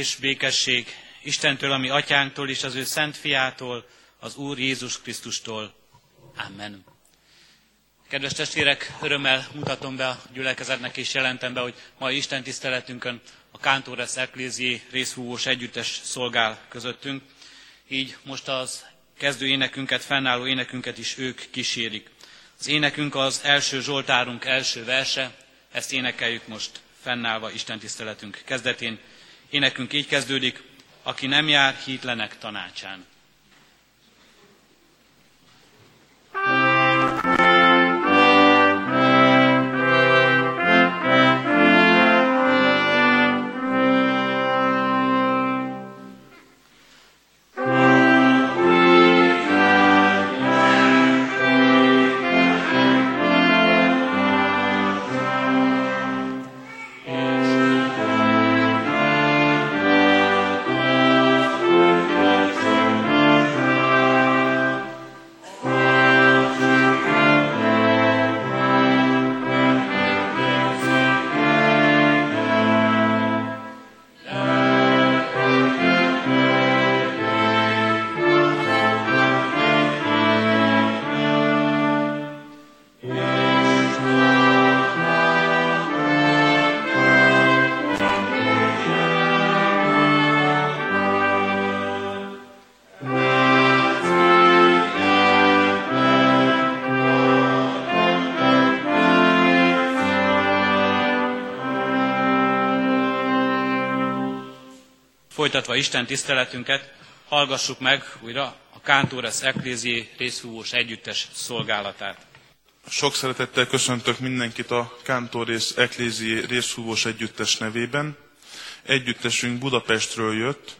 És békesség Istentől, ami atyánktól és az ő szent fiától, az Úr Jézus Krisztustól. Amen. Kedves testvérek, örömmel mutatom be a gyülekezetnek és jelentem be, hogy mai Isten tiszteletünkön a Cántores Ecclésié részhúvós együttes szolgál közöttünk. Így most az kezdő énekünket, fennálló énekünket is ők kísérik. Az énekünk az első Zsoltárunk első verse, ezt énekeljük most fennállva Isten tiszteletünk kezdetén. Énekünk így kezdődik, aki nem jár hítlenek tanácsán. Folytatva Isten tiszteletünket, hallgassuk meg újra a Kántóresz Ecclésié részhúvós együttes szolgálatát. Sok szeretettel köszöntök mindenkit a Kántorész Ecclésié részhúvós együttes nevében. Együttesünk Budapestről jött,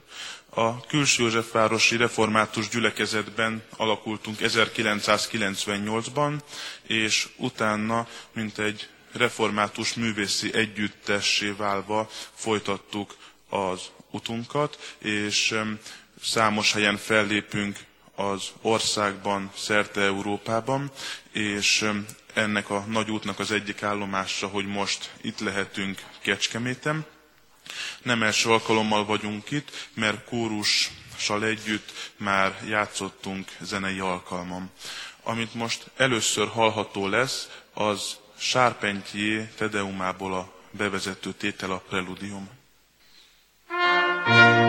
a Külső Józsefvárosi Református Gyülekezetben alakultunk 1998-ban, és utána, mint egy református művészi együttessé válva folytattuk az utunkat, és számos helyen fellépünk az országban, szerte Európában, és ennek a nagy útnak az egyik állomása, hogy most itt lehetünk Kecskeméten. Nem első alkalommal vagyunk itt, mert kórussal együtt már játszottunk zenei alkalmam. Amit most először hallható lesz, az Sárpentjé Tedeumából a bevezető tétel a preludium. Az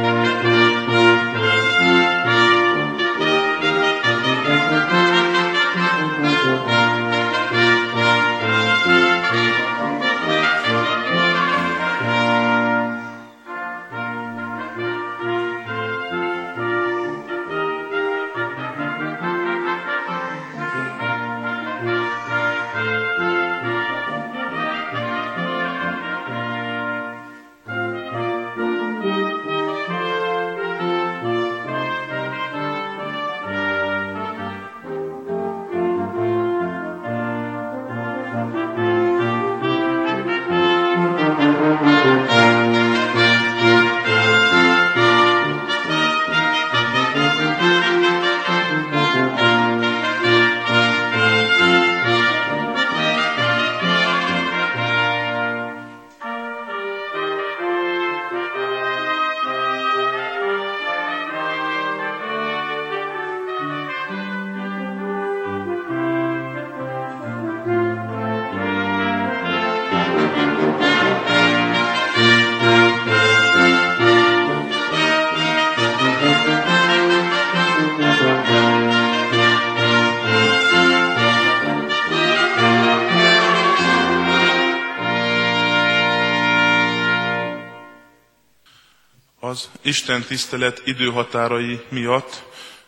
Isten tisztelet időhatárai miatt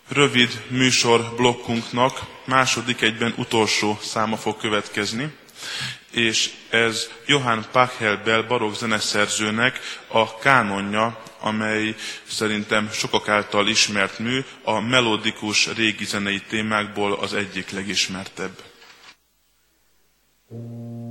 rövid műsor blokkunknak második egyben utolsó száma fog következni, és ez Johann Pachelbel barokk zeneszerzőnek a kánonja, amely szerintem sokak által ismert mű, a melodikus régi zenei témákból az egyik legismertebb. thank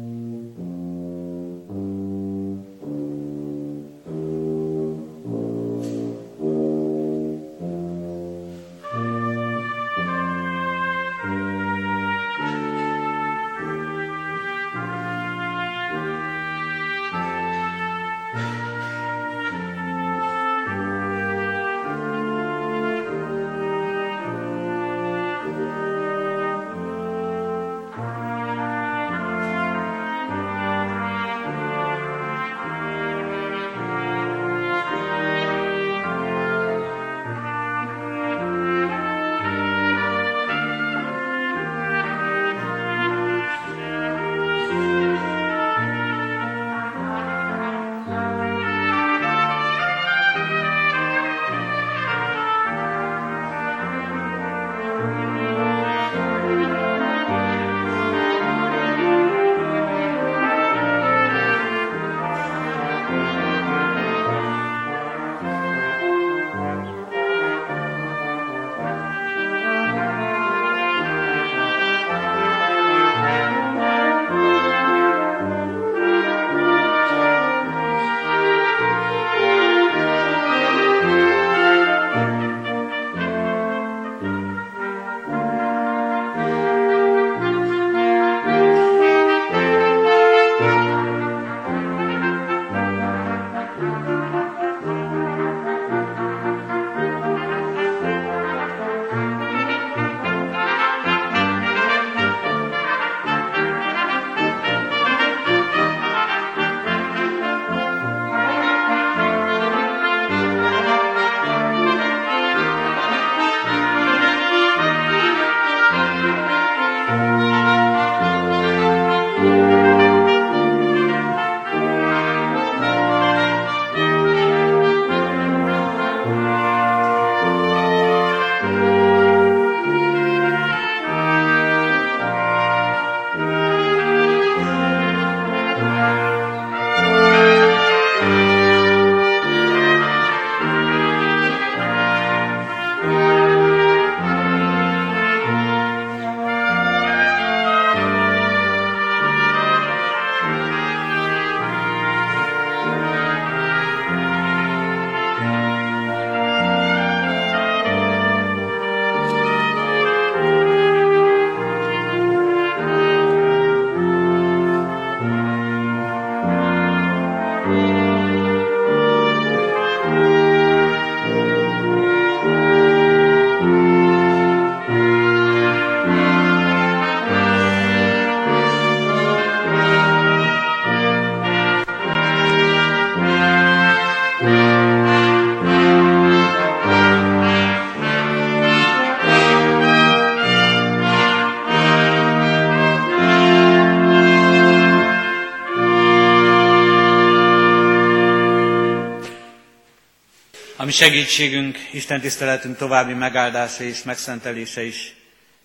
Ami segítségünk, Isten tiszteletünk további megáldása és megszentelése is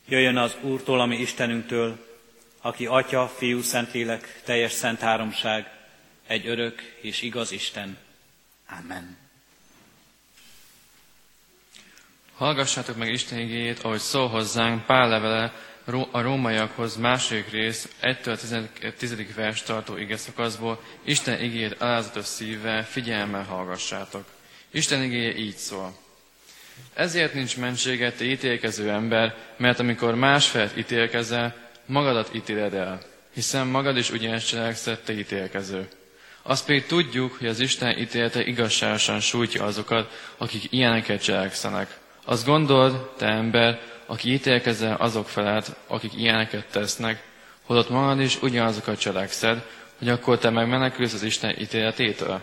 jöjjön az Úrtól, ami Istenünktől, aki Atya, Fiú, Szentlélek, teljes szent háromság, egy örök és igaz Isten. Amen. Hallgassátok meg Isten igéjét, ahogy szól hozzánk Pál levele a rómaiakhoz második rész 1-től 10. vers tartó ige szakaszból. Isten igéjét alázatos szívvel, figyelemmel hallgassátok. Isten igéje így szól. Ezért nincs mentséget, te ítélkező ember, mert amikor más felett ítélkezel, magadat ítéled el, hiszen magad is ugyanis cselekszett, te ítélkező. Azt pedig tudjuk, hogy az Isten ítélete igazságosan sújtja azokat, akik ilyeneket cselekszenek. Azt gondold, te ember, aki ítélkezel azok felett, akik ilyeneket tesznek, holott magad is ugyanazokat cselekszed, hogy akkor te megmenekülsz az Isten ítéletétől.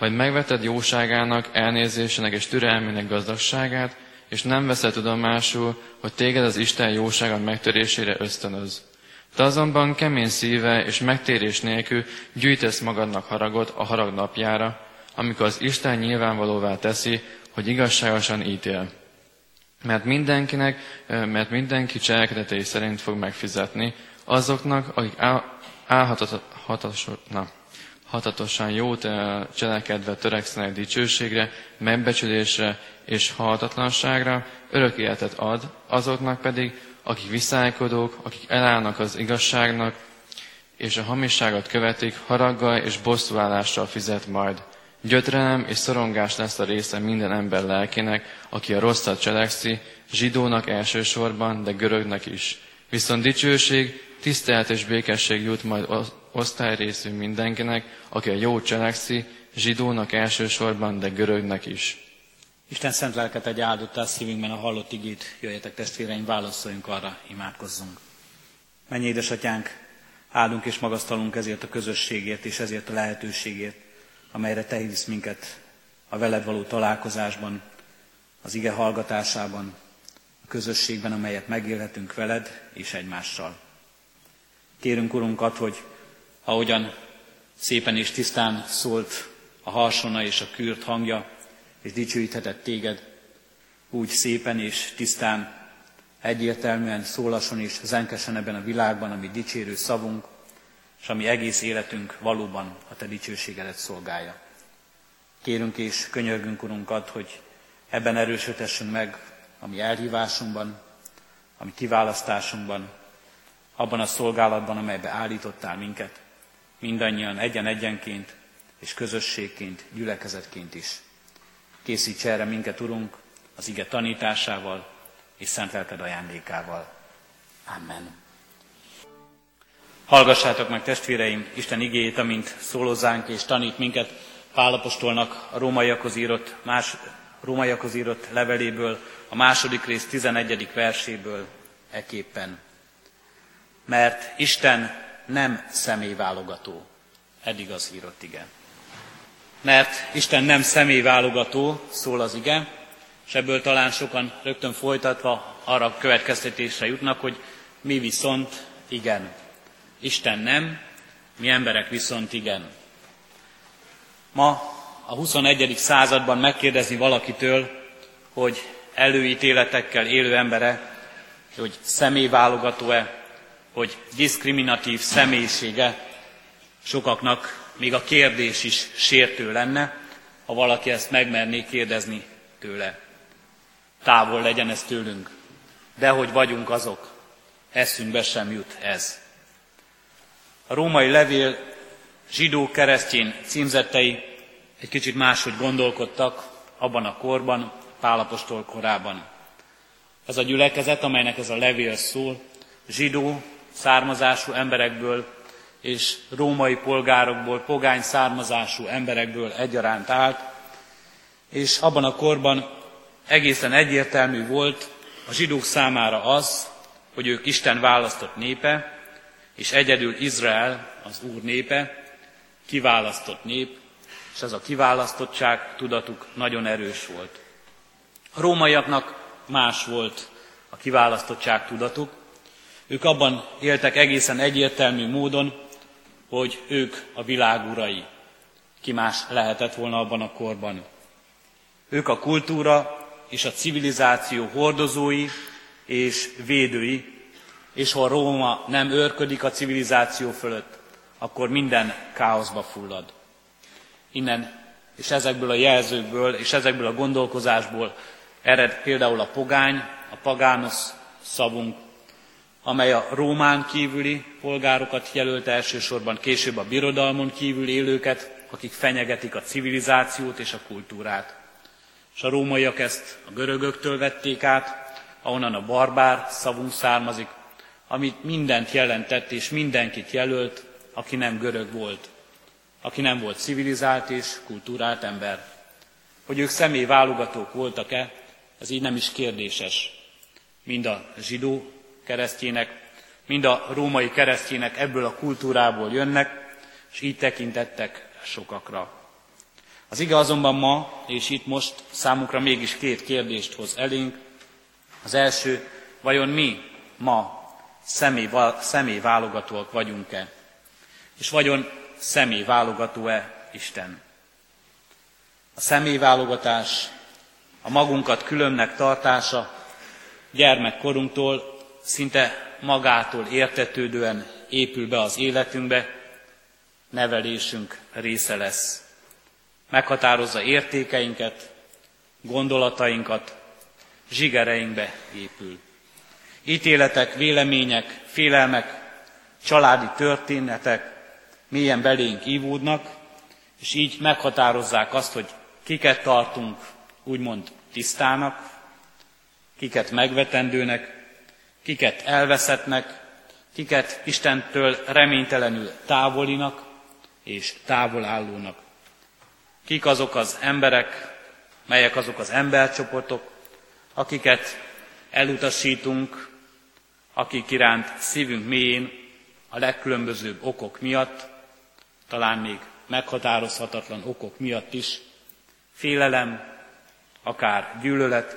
Vagy megveted jóságának, elnézésének és türelmének gazdagságát, és nem veszed tudomásul, hogy téged az Isten jósága megtörésére ösztönöz. Te azonban kemény szíve és megtérés nélkül gyűjtesz magadnak haragot a harag napjára, amikor az Isten nyilvánvalóvá teszi, hogy igazságosan ítél. Mert mindenkinek, mert mindenki cselekedetei szerint fog megfizetni azoknak, akik hatatosan jót cselekedve törekszenek dicsőségre, megbecsülésre és halhatatlanságra, örök életet ad, azoknak pedig, akik viszálykodók, akik elállnak az igazságnak, és a hamisságot követik, haraggal és bosszúállással fizet majd. Gyötrelem és szorongás lesz a része minden ember lelkének, aki a rosszat cselekszi, zsidónak elsősorban, de görögnek is. Viszont dicsőség, tisztelet és békesség jut majd osztályrészű mindenkinek, aki a jó cselekszi, zsidónak elsősorban, de görögnek is. Isten szent lelket egy áldottál szívünkben a hallott igét, jöjjetek testvéreim, válaszoljunk arra, imádkozzunk. Mennyi édesatyánk, áldunk és magasztalunk ezért a közösségért és ezért a lehetőségért, amelyre Te hívsz minket a veled való találkozásban, az ige hallgatásában, a közösségben, amelyet megélhetünk veled és egymással. Kérünk, Urunkat, hogy ahogyan szépen és tisztán szólt a harsona és a kürt hangja, és dicsőíthetett téged, úgy szépen és tisztán, egyértelműen szólason és zenkesen ebben a világban, ami dicsérő szavunk, és ami egész életünk valóban a Te dicsőségedet szolgálja. Kérünk és könyörgünk, Urunkat, hogy ebben erősödhessünk meg a mi elhívásunkban, a mi kiválasztásunkban, abban a szolgálatban, amelybe állítottál minket, mindannyian egyen-egyenként és közösségként, gyülekezetként is. Készíts erre minket, Urunk, az ige tanításával és szent lelked ajándékával. Amen. Hallgassátok meg, testvéreim, Isten igéjét, amint szólozánk és tanít minket Pálapostolnak a rómaiakhoz írott, más, rómaiakhoz írott leveléből, a második rész 11. verséből eképpen. Mert Isten nem személyválogató. Eddig az írott igen mert Isten nem személyválogató, szól az ige, és ebből talán sokan rögtön folytatva arra a következtetésre jutnak, hogy mi viszont igen. Isten nem, mi emberek viszont igen. Ma a 21. században megkérdezni valakitől, hogy előítéletekkel élő embere, hogy személyválogató-e, hogy diszkriminatív személyisége, sokaknak még a kérdés is sértő lenne, ha valaki ezt megmerné kérdezni tőle. Távol legyen ez tőlünk. De hogy vagyunk azok, eszünkbe sem jut ez. A római levél zsidó keresztjén címzettei egy kicsit máshogy gondolkodtak abban a korban, Pálapostól korában. Ez a gyülekezet, amelynek ez a levél szól, zsidó származású emberekből és római polgárokból, pogány származású emberekből egyaránt állt, és abban a korban egészen egyértelmű volt a zsidók számára az, hogy ők Isten választott népe, és egyedül Izrael, az Úr népe, kiválasztott nép, és ez a kiválasztottság tudatuk nagyon erős volt. A rómaiaknak más volt a kiválasztottság tudatuk. Ők abban éltek egészen egyértelmű módon, hogy ők a világ urai. Ki más lehetett volna abban a korban. Ők a kultúra és a civilizáció hordozói és védői, és ha Róma nem őrködik a civilizáció fölött, akkor minden káoszba fullad. Innen és ezekből a jelzőkből és ezekből a gondolkozásból ered például a pogány, a pagánusz szavunk, amely a Rómán kívüli polgárokat jelölt elsősorban, később a birodalmon kívül élőket, akik fenyegetik a civilizációt és a kultúrát. És a rómaiak ezt a görögöktől vették át, ahonnan a barbár szavunk származik, amit mindent jelentett és mindenkit jelölt, aki nem görög volt, aki nem volt civilizált és kultúrált ember. Hogy ők személy válogatók voltak-e, ez így nem is kérdéses. Mind a zsidó keresztjének, mind a római keresztjének ebből a kultúrából jönnek, és így tekintettek sokakra. Az ige azonban ma, és itt most számunkra mégis két kérdést hoz elénk. Az első, vajon mi ma személy, válogatóak vagyunk-e? És vagyon személy válogató-e Isten? A személyválogatás, a magunkat különnek tartása gyermekkorunktól szinte magától értetődően épül be az életünkbe, nevelésünk része lesz. Meghatározza értékeinket, gondolatainkat, zsigereinkbe épül. Ítéletek, vélemények, félelmek, családi történetek mélyen belénk ívódnak, és így meghatározzák azt, hogy kiket tartunk úgymond tisztának, kiket megvetendőnek, kiket elveszettnek, kiket Istentől reménytelenül távolinak és távolállónak. Kik azok az emberek, melyek azok az embercsoportok, akiket elutasítunk, akik iránt szívünk mélyén a legkülönbözőbb okok miatt, talán még meghatározhatatlan okok miatt is, félelem, akár gyűlölet,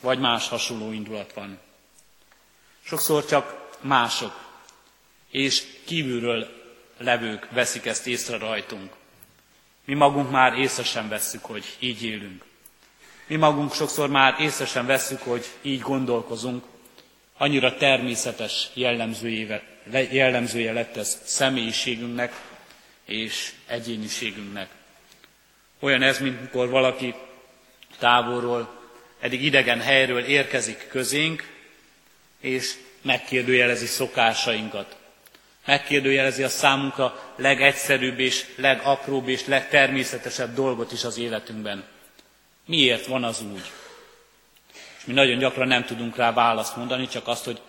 vagy más hasonló indulat van. Sokszor csak mások és kívülről levők veszik ezt észre rajtunk. Mi magunk már észre sem vesszük, hogy így élünk. Mi magunk sokszor már észre sem vesszük, hogy így gondolkozunk. Annyira természetes jellemzője lett ez személyiségünknek és egyéniségünknek. Olyan ez, mint mikor valaki távolról, eddig idegen helyről érkezik közénk, és megkérdőjelezi szokásainkat. Megkérdőjelezi a számunkra legegyszerűbb és legapróbb és legtermészetesebb dolgot is az életünkben. Miért van az úgy? És mi nagyon gyakran nem tudunk rá választ mondani, csak azt, hogy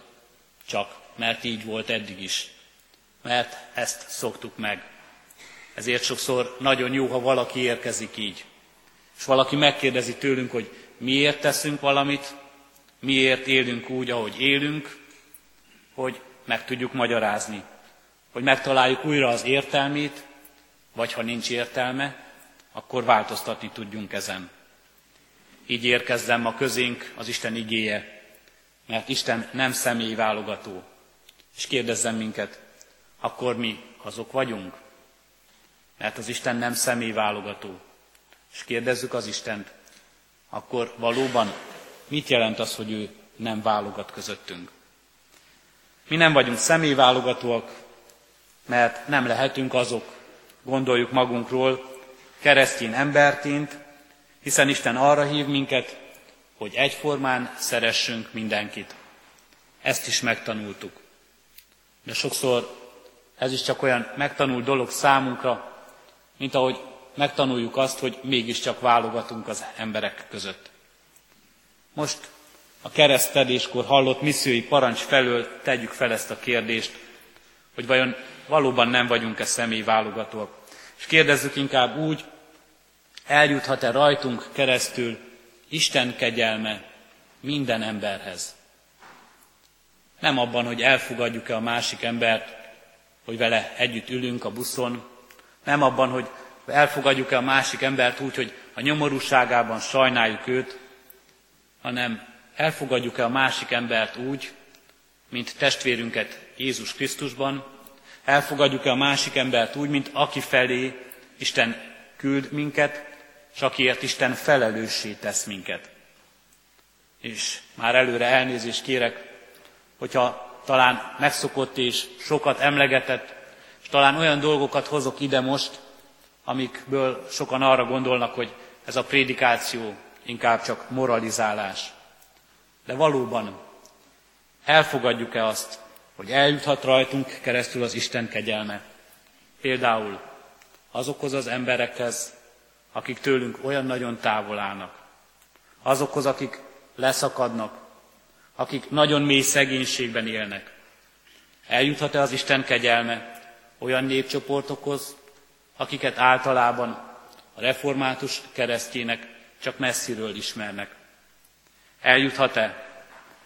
csak, mert így volt eddig is. Mert ezt szoktuk meg. Ezért sokszor nagyon jó, ha valaki érkezik így. És valaki megkérdezi tőlünk, hogy miért teszünk valamit, miért élünk úgy, ahogy élünk, hogy meg tudjuk magyarázni, hogy megtaláljuk újra az értelmét, vagy ha nincs értelme, akkor változtatni tudjunk ezen. Így érkezzem ma közénk az Isten igéje, mert Isten nem személy válogató. És kérdezzem minket, akkor mi azok vagyunk? Mert az Isten nem személy válogató. És kérdezzük az Istent, akkor valóban mit jelent az, hogy ő nem válogat közöttünk? Mi nem vagyunk személyválogatóak, mert nem lehetünk azok, gondoljuk magunkról, keresztény emberként, hiszen Isten arra hív minket, hogy egyformán szeressünk mindenkit. Ezt is megtanultuk. De sokszor ez is csak olyan megtanult dolog számunkra, mint ahogy megtanuljuk azt, hogy mégiscsak válogatunk az emberek között. Most a keresztedéskor hallott missziói parancs felől tegyük fel ezt a kérdést, hogy vajon valóban nem vagyunk-e személy válogatóak. És kérdezzük inkább úgy, eljuthat-e rajtunk keresztül Isten kegyelme minden emberhez. Nem abban, hogy elfogadjuk-e a másik embert, hogy vele együtt ülünk a buszon, nem abban, hogy elfogadjuk-e a másik embert úgy, hogy a nyomorúságában sajnáljuk őt, hanem elfogadjuk-e a másik embert úgy, mint testvérünket Jézus Krisztusban, elfogadjuk-e a másik embert úgy, mint aki felé Isten küld minket, és akiért Isten felelőssé tesz minket. És már előre elnézést kérek, hogyha talán megszokott és sokat emlegetett, és talán olyan dolgokat hozok ide most, amikből sokan arra gondolnak, hogy ez a prédikáció inkább csak moralizálás. De valóban elfogadjuk-e azt, hogy eljuthat rajtunk keresztül az Isten kegyelme? Például azokhoz az emberekhez, akik tőlünk olyan nagyon távol állnak. Azokhoz, akik leszakadnak, akik nagyon mély szegénységben élnek. Eljuthat-e az Isten kegyelme olyan népcsoportokhoz, akiket általában a református keresztjének csak messziről ismernek? Eljuthat-e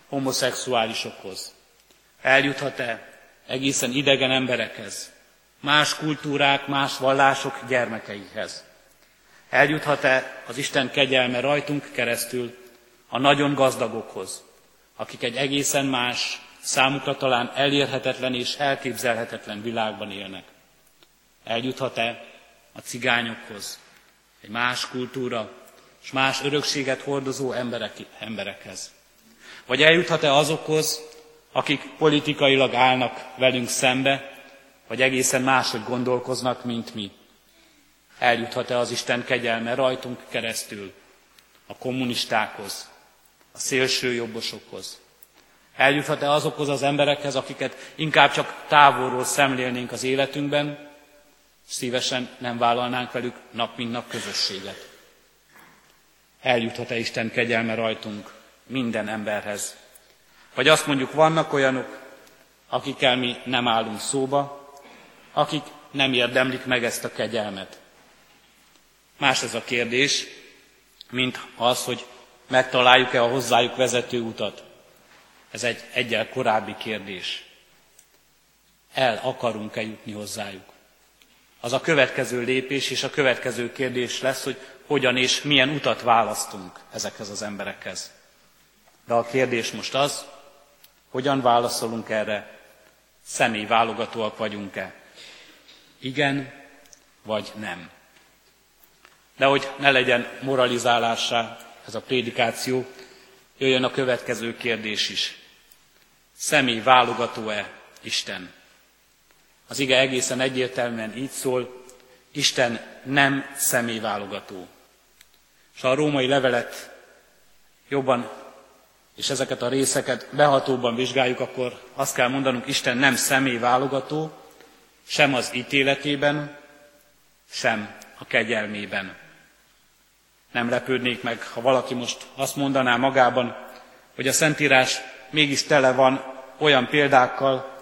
homoszexuálisokhoz? Eljuthat-e egészen idegen emberekhez, más kultúrák, más vallások gyermekeihez? Eljuthat-e az Isten kegyelme rajtunk keresztül a nagyon gazdagokhoz, akik egy egészen más, számukra talán elérhetetlen és elképzelhetetlen világban élnek? Eljuthat-e a cigányokhoz, egy más kultúra és más örökséget hordozó emberek, emberekhez? Vagy eljuthat-e azokhoz, akik politikailag állnak velünk szembe, vagy egészen máshogy gondolkoznak, mint mi? Eljuthat-e az Isten kegyelme rajtunk keresztül a kommunistákhoz, a szélső jobbosokhoz? Eljuthat-e azokhoz az emberekhez, akiket inkább csak távolról szemlélnénk az életünkben, szívesen nem vállalnánk velük nap mint nap közösséget? Eljuthat-e Isten kegyelme rajtunk minden emberhez? Vagy azt mondjuk, vannak olyanok, akikkel mi nem állunk szóba, akik nem érdemlik meg ezt a kegyelmet. Más ez a kérdés, mint az, hogy megtaláljuk-e a hozzájuk vezető utat. Ez egy egyel korábbi kérdés. El akarunk-e jutni hozzájuk? Az a következő lépés és a következő kérdés lesz, hogy hogyan és milyen utat választunk ezekhez az emberekhez. De a kérdés most az, hogyan válaszolunk erre, személyválogatóak vagyunk-e? Igen vagy nem? De hogy ne legyen moralizálásá ez a prédikáció, jöjjön a következő kérdés is. Személy válogató-e Isten? Az ige egészen egyértelműen így szól, Isten nem személyválogató. És a római levelet jobban és ezeket a részeket behatóban vizsgáljuk, akkor azt kell mondanunk, Isten nem személyválogató, sem az ítéletében, sem a kegyelmében. Nem lepődnék meg, ha valaki most azt mondaná magában, hogy a Szentírás mégis tele van olyan példákkal,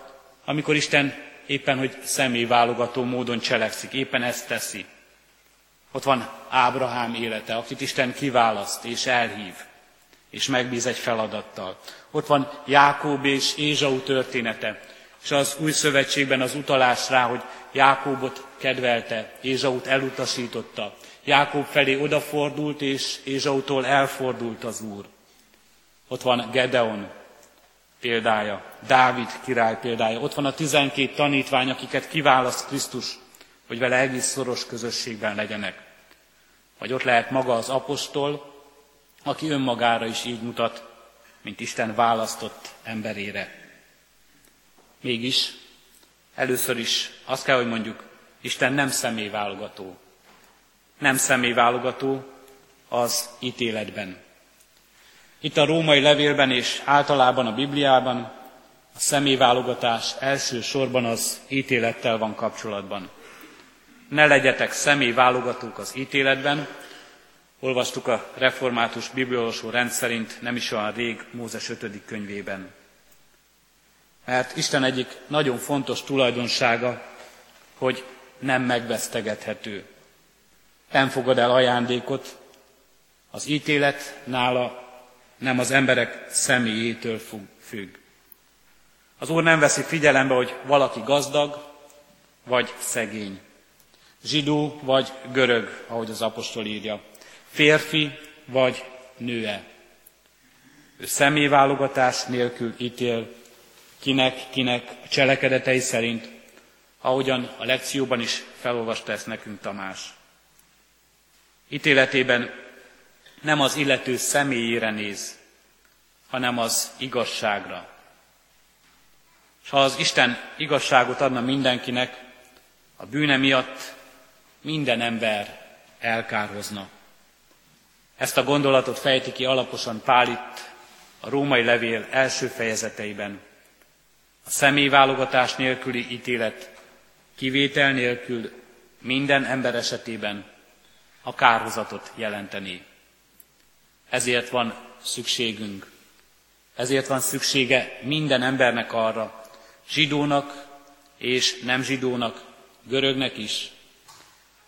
amikor Isten éppen, hogy személyválogató módon cselekszik, éppen ezt teszi. Ott van Ábrahám élete, akit Isten kiválaszt és elhív, és megbíz egy feladattal. Ott van Jákób és Ézsau története, és az új szövetségben az utalás rá, hogy Jákóbot kedvelte, Ézsaut elutasította. Jákob felé odafordult, és Ézsautól elfordult az Úr. Ott van Gedeon példája, Dávid király példája. Ott van a tizenkét tanítvány, akiket kiválaszt Krisztus, hogy vele egész szoros közösségben legyenek. Vagy ott lehet maga az apostol, aki önmagára is így mutat, mint Isten választott emberére. Mégis először is azt kell, hogy mondjuk, Isten nem személyválogató. Nem személyválogató az ítéletben. Itt a római levélben és általában a Bibliában a személyválogatás elsősorban az ítélettel van kapcsolatban. Ne legyetek személyválogatók az ítéletben, olvastuk a református bibliolvasó rendszerint nem is olyan rég Mózes 5. könyvében. Mert Isten egyik nagyon fontos tulajdonsága, hogy nem megvesztegethető. Nem fogad el ajándékot, az ítélet nála nem az emberek személyétől függ. Az Úr nem veszi figyelembe, hogy valaki gazdag, vagy szegény. Zsidó, vagy görög, ahogy az apostol írja. Férfi, vagy nőe. Ő személyválogatás nélkül ítél kinek, kinek a cselekedetei szerint, ahogyan a lekcióban is felolvasta ezt nekünk Tamás. Ítéletében nem az illető személyére néz, hanem az igazságra. És ha az Isten igazságot adna mindenkinek, a bűne miatt minden ember elkárhozna. Ezt a gondolatot fejti ki alaposan Pál itt a római levél első fejezeteiben. A személyválogatás nélküli ítélet kivétel nélkül minden ember esetében a kárhozatot jelenteni. Ezért van szükségünk, ezért van szüksége minden embernek arra, zsidónak és nem zsidónak, görögnek is,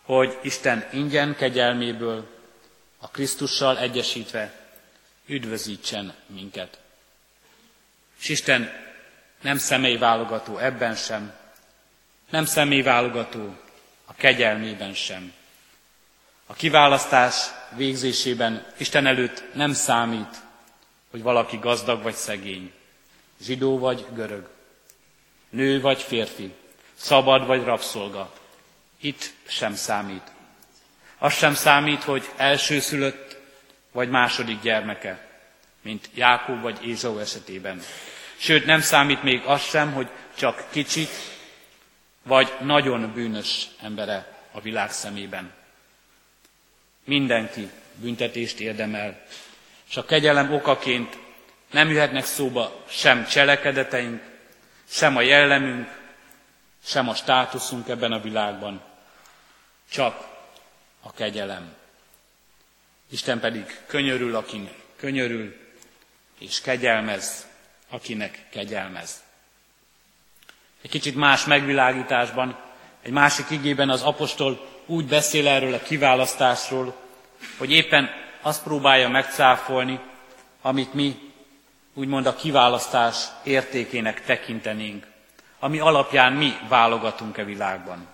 hogy Isten ingyen kegyelméből, a Krisztussal egyesítve üdvözítsen minket. És Isten nem személyválogató ebben sem, nem személyválogató a kegyelmében sem. A kiválasztás végzésében Isten előtt nem számít, hogy valaki gazdag vagy szegény, zsidó vagy görög, nő vagy férfi, szabad vagy rabszolga. Itt sem számít. Az sem számít, hogy elsőszülött vagy második gyermeke, mint Jákob vagy Ézsau esetében. Sőt, nem számít még az sem, hogy csak kicsit vagy nagyon bűnös embere a világ szemében. Mindenki büntetést érdemel, és a kegyelem okaként nem jöhetnek szóba sem cselekedeteink, sem a jellemünk, sem a státuszunk ebben a világban, csak a kegyelem. Isten pedig könyörül, akinek könyörül, és kegyelmez, akinek kegyelmez. Egy kicsit más megvilágításban, egy másik igében az apostol úgy beszél erről a kiválasztásról, hogy éppen azt próbálja megcáfolni, amit mi úgymond a kiválasztás értékének tekintenénk, ami alapján mi válogatunk-e világban.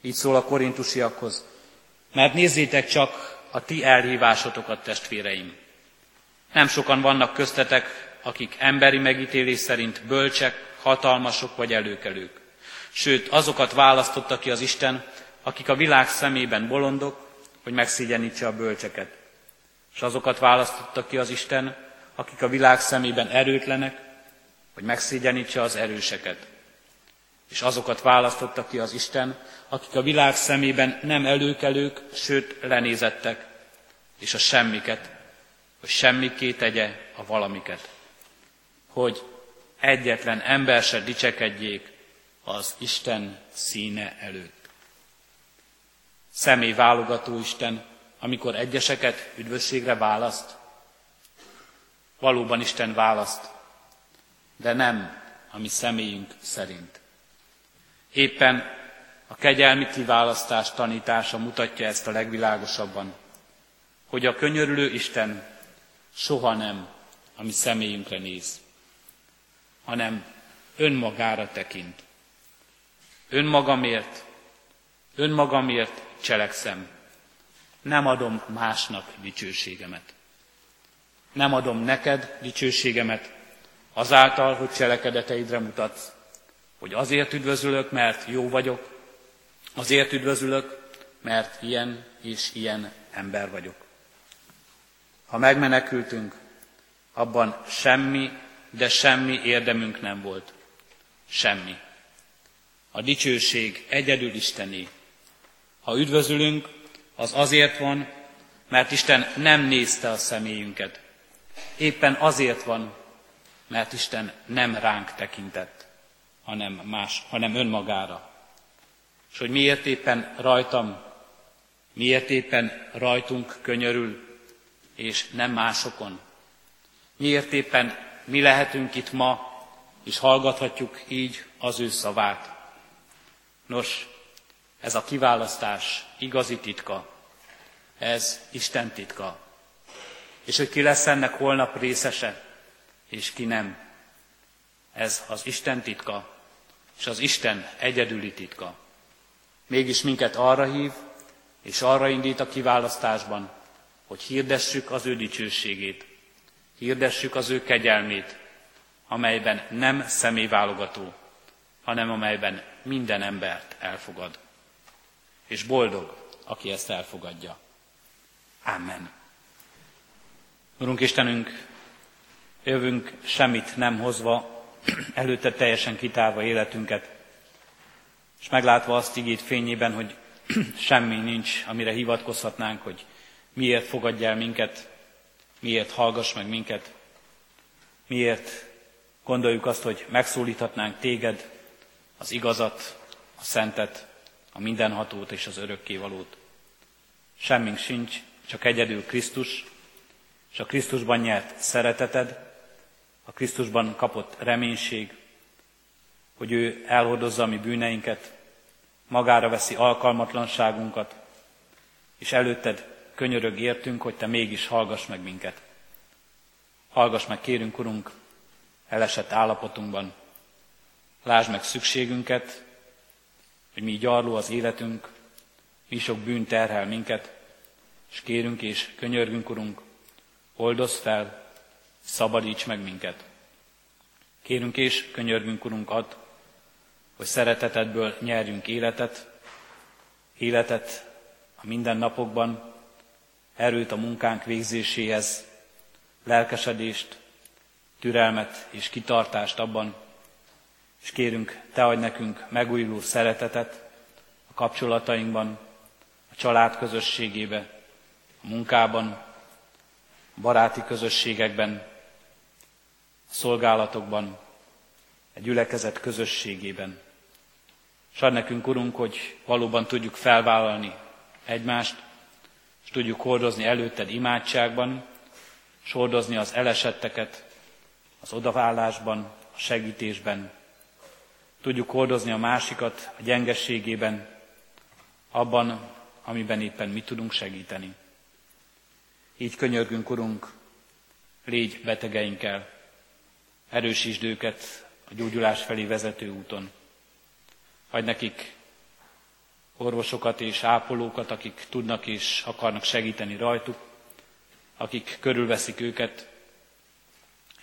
Így szól a korintusiakhoz, mert nézzétek csak a ti elhívásotokat, testvéreim. Nem sokan vannak köztetek, akik emberi megítélés szerint bölcsek, hatalmasok vagy előkelők. Sőt, azokat választotta ki az Isten, akik a világ szemében bolondok, hogy megszégyenítse a bölcseket. És azokat választotta ki az Isten, akik a világ szemében erőtlenek, hogy megszégyenítse az erőseket. És azokat választotta ki az Isten, akik a világ szemében nem előkelők, sőt lenézettek, és a semmiket, hogy semmiké tegye a valamiket. Hogy egyetlen ember se dicsekedjék az Isten színe előtt. Személy válogató Isten, amikor egyeseket üdvösségre választ, Valóban Isten választ, de nem a mi személyünk szerint. Éppen a kegyelmi kiválasztás tanítása mutatja ezt a legvilágosabban, hogy a könyörülő Isten soha nem a mi személyünkre néz, hanem önmagára tekint. Önmagamért, önmagamért cselekszem, nem adom másnak dicsőségemet. Nem adom neked dicsőségemet azáltal, hogy cselekedeteidre mutatsz, hogy azért üdvözülök, mert jó vagyok, azért üdvözülök, mert ilyen és ilyen ember vagyok. Ha megmenekültünk, abban semmi, de semmi érdemünk nem volt. Semmi. A dicsőség egyedül Istené. Ha üdvözülünk, az azért van, mert Isten nem nézte a személyünket, éppen azért van, mert Isten nem ránk tekintett, hanem, más, hanem önmagára. És hogy miért éppen rajtam, miért éppen rajtunk könyörül, és nem másokon. Miért éppen mi lehetünk itt ma, és hallgathatjuk így az ő szavát. Nos, ez a kiválasztás igazi titka, ez Isten titka és hogy ki lesz ennek holnap részese, és ki nem. Ez az Isten titka, és az Isten egyedüli titka. Mégis minket arra hív, és arra indít a kiválasztásban, hogy hirdessük az ő dicsőségét, hirdessük az ő kegyelmét, amelyben nem személyválogató, hanem amelyben minden embert elfogad. És boldog aki ezt elfogadja. Amen. Urunk Istenünk, jövünk semmit nem hozva, előtte teljesen kitálva életünket, és meglátva azt igét fényében, hogy semmi nincs, amire hivatkozhatnánk, hogy miért fogadj el minket, miért hallgass meg minket, miért gondoljuk azt, hogy megszólíthatnánk téged, az igazat, a szentet, a mindenhatót és az örökkévalót. Semmink sincs, csak egyedül Krisztus, és a Krisztusban nyert szereteted, a Krisztusban kapott reménység, hogy ő elhordozza a mi bűneinket, magára veszi alkalmatlanságunkat, és előtted könyörög értünk, hogy te mégis hallgass meg minket. Hallgass meg, kérünk, Urunk, elesett állapotunkban. Lásd meg szükségünket, hogy mi gyarló az életünk, mi sok bűn terhel minket, és kérünk és könyörgünk, Urunk, oldozz fel, szabadíts meg minket. Kérünk és könyörgünk, Urunk, ad, hogy szeretetedből nyerjünk életet, életet a mindennapokban, erőt a munkánk végzéséhez, lelkesedést, türelmet és kitartást abban, és kérünk, Te adj nekünk megújuló szeretetet a kapcsolatainkban, a család közösségébe, a munkában, a baráti közösségekben, a szolgálatokban, a gyülekezet közösségében. És ad nekünk, Urunk, hogy valóban tudjuk felvállalni egymást, és tudjuk hordozni előtted imádságban, és hordozni az elesetteket az odavállásban, a segítésben. Tudjuk hordozni a másikat a gyengességében, abban, amiben éppen mi tudunk segíteni. Így könyörgünk, Urunk, légy betegeinkkel, erősítsd őket a gyógyulás felé vezető úton. Hagy nekik orvosokat és ápolókat, akik tudnak és akarnak segíteni rajtuk, akik körülveszik őket,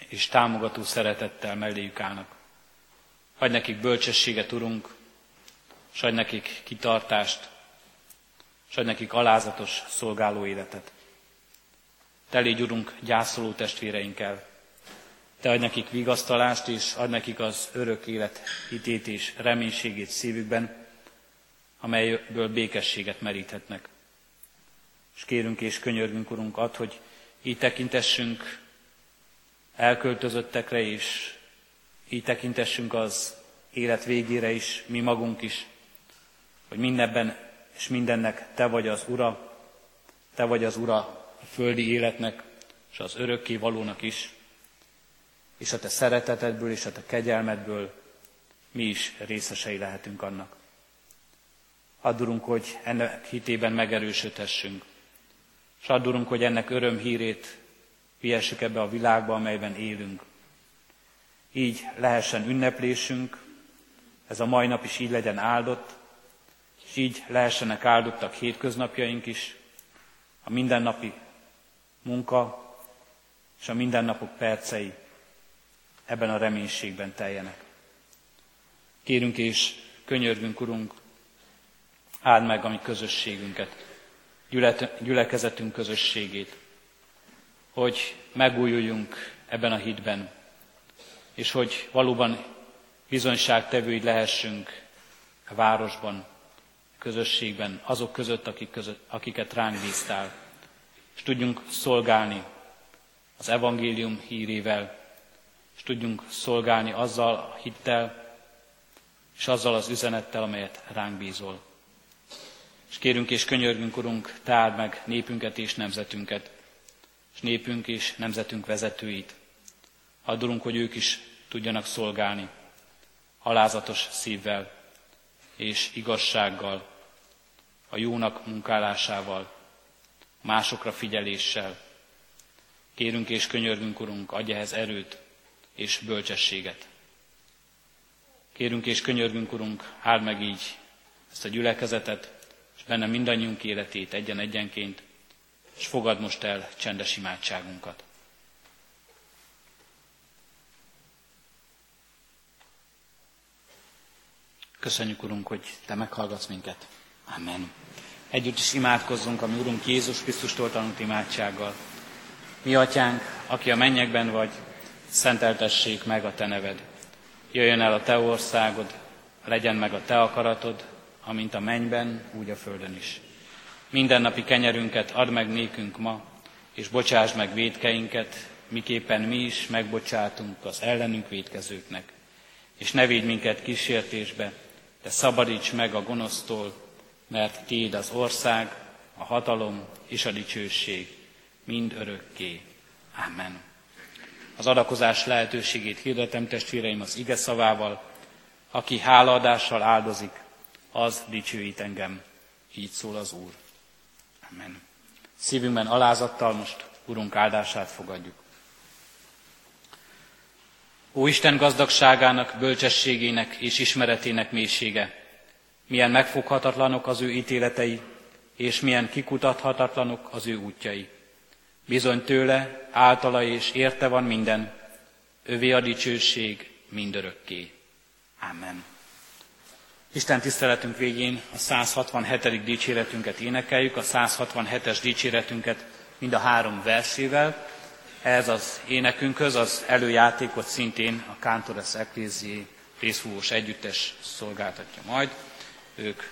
és támogató szeretettel melléjük állnak. Hagy nekik bölcsességet, Urunk, s adj nekik kitartást, s adj nekik alázatos szolgáló életet. Te légy, Urunk, gyászoló testvéreinkkel. Te adj nekik vigasztalást, és adj nekik az örök élet hitét és reménységét szívükben, amelyből békességet meríthetnek. És kérünk és könyörgünk, Urunk, ad, hogy így tekintessünk elköltözöttekre is, így tekintessünk az élet végére is, mi magunk is, hogy mindenben és mindennek Te vagy az Ura, Te vagy az Ura a földi életnek, és az örökké valónak is, és a Te szeretetedből és a Te kegyelmedből mi is részesei lehetünk annak. Addurunk, hogy ennek hitében megerősödhessünk, és addurunk, hogy ennek örömhírét vihessük ebbe a világba, amelyben élünk. Így lehessen ünneplésünk, ez a mai nap is így legyen áldott, és így lehessenek áldottak hétköznapjaink is, a mindennapi munka és a mindennapok percei ebben a reménységben teljenek. Kérünk és könyörgünk, Urunk, áld meg a mi közösségünket, gyülekezetünk közösségét, hogy megújuljunk ebben a hitben, és hogy valóban bizonyságtevői lehessünk a városban, a közösségben, azok között, akik között, akiket ránk bíztál, és tudjunk szolgálni az evangélium hírével, és tudjunk szolgálni azzal a hittel, és azzal az üzenettel, amelyet ránk bízol. És kérünk és könyörgünk, Urunk, te meg népünket és nemzetünket, és népünk és nemzetünk vezetőit. Addulunk, hogy ők is tudjanak szolgálni, alázatos szívvel és igazsággal, a jónak munkálásával, másokra figyeléssel. Kérünk és könyörgünk, Urunk, adj ehhez erőt és bölcsességet. Kérünk és könyörgünk, Urunk, áld meg így ezt a gyülekezetet, és benne mindannyiunk életét egyen-egyenként, és fogad most el csendes imádságunkat. Köszönjük, Urunk, hogy Te meghallgatsz minket. Amen. Együtt is imádkozzunk a mi Urunk Jézus Krisztustól tanult imádsággal. Mi atyánk, aki a mennyekben vagy, szenteltessék meg a te neved. Jöjjön el a te országod, legyen meg a te akaratod, amint a mennyben, úgy a földön is. Mindennapi kenyerünket add meg nékünk ma, és bocsáss meg védkeinket, miképpen mi is megbocsátunk az ellenünk védkezőknek. És ne védj minket kísértésbe, de szabadíts meg a gonosztól, mert Tiéd az ország, a hatalom és a dicsőség mind örökké. Amen. Az adakozás lehetőségét hirdetem testvéreim az ige szavával, aki hálaadással áldozik, az dicsőít engem. Így szól az Úr. Amen. Szívünkben alázattal most Urunk áldását fogadjuk. Ó Isten gazdagságának, bölcsességének és ismeretének mélysége, milyen megfoghatatlanok az ő ítéletei, és milyen kikutathatatlanok az ő útjai. Bizony tőle, általa és érte van minden, övé a dicsőség mindörökké. Amen. Isten tiszteletünk végén a 167. dicséretünket énekeljük, a 167-es dicséretünket mind a három versével. Ez az énekünkhöz az előjátékot szintén a Cántores Ecclesiae részfúvós együttes szolgáltatja majd. Ők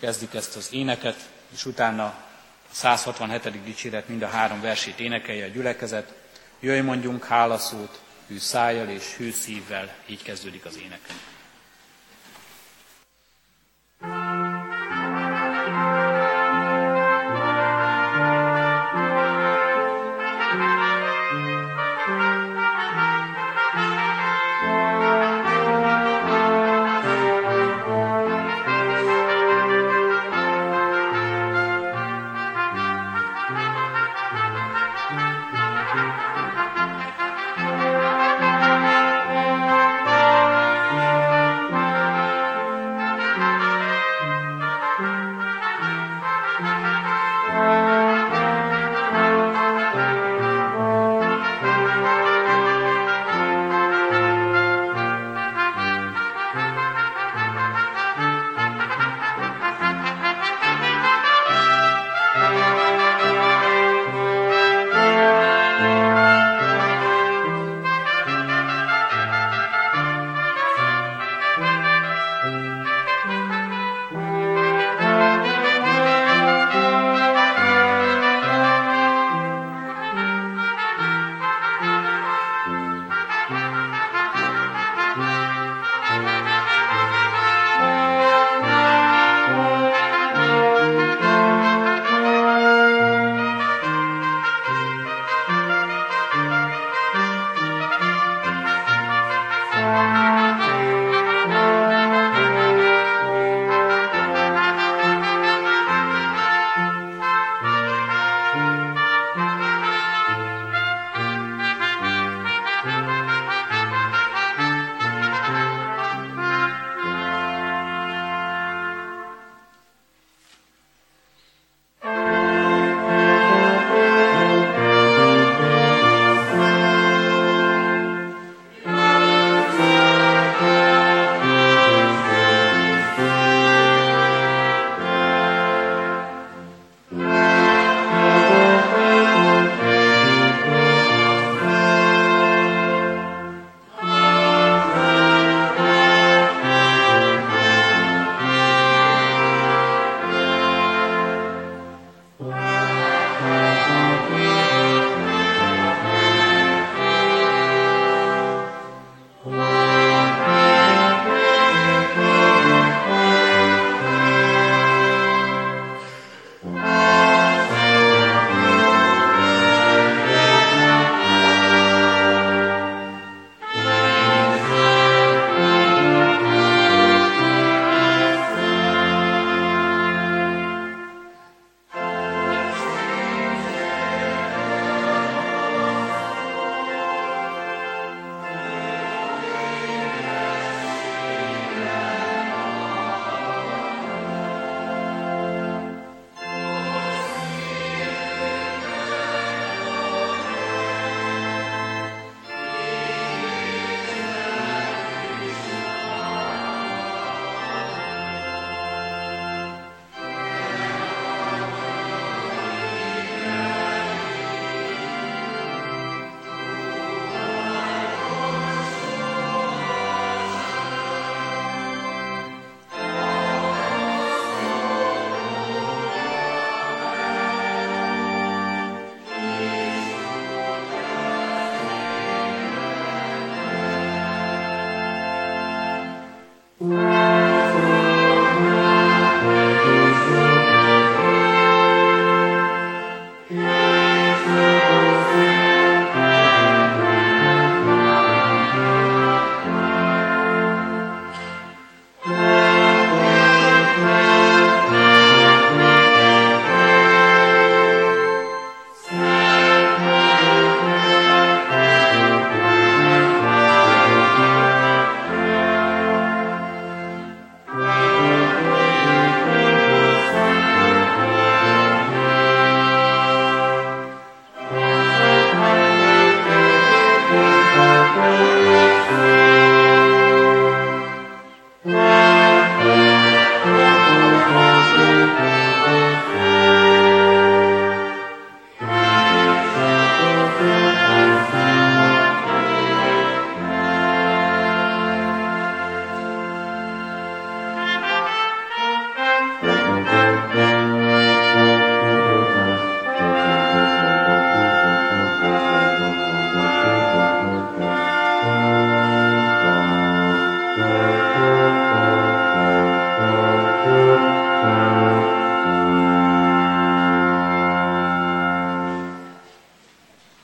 kezdik ezt az éneket, és utána a 167. dicséret mind a három versét énekelje a gyülekezet. Jöjj mondjunk hálaszót, hű szájjal és hű szívvel, így kezdődik az énekünk.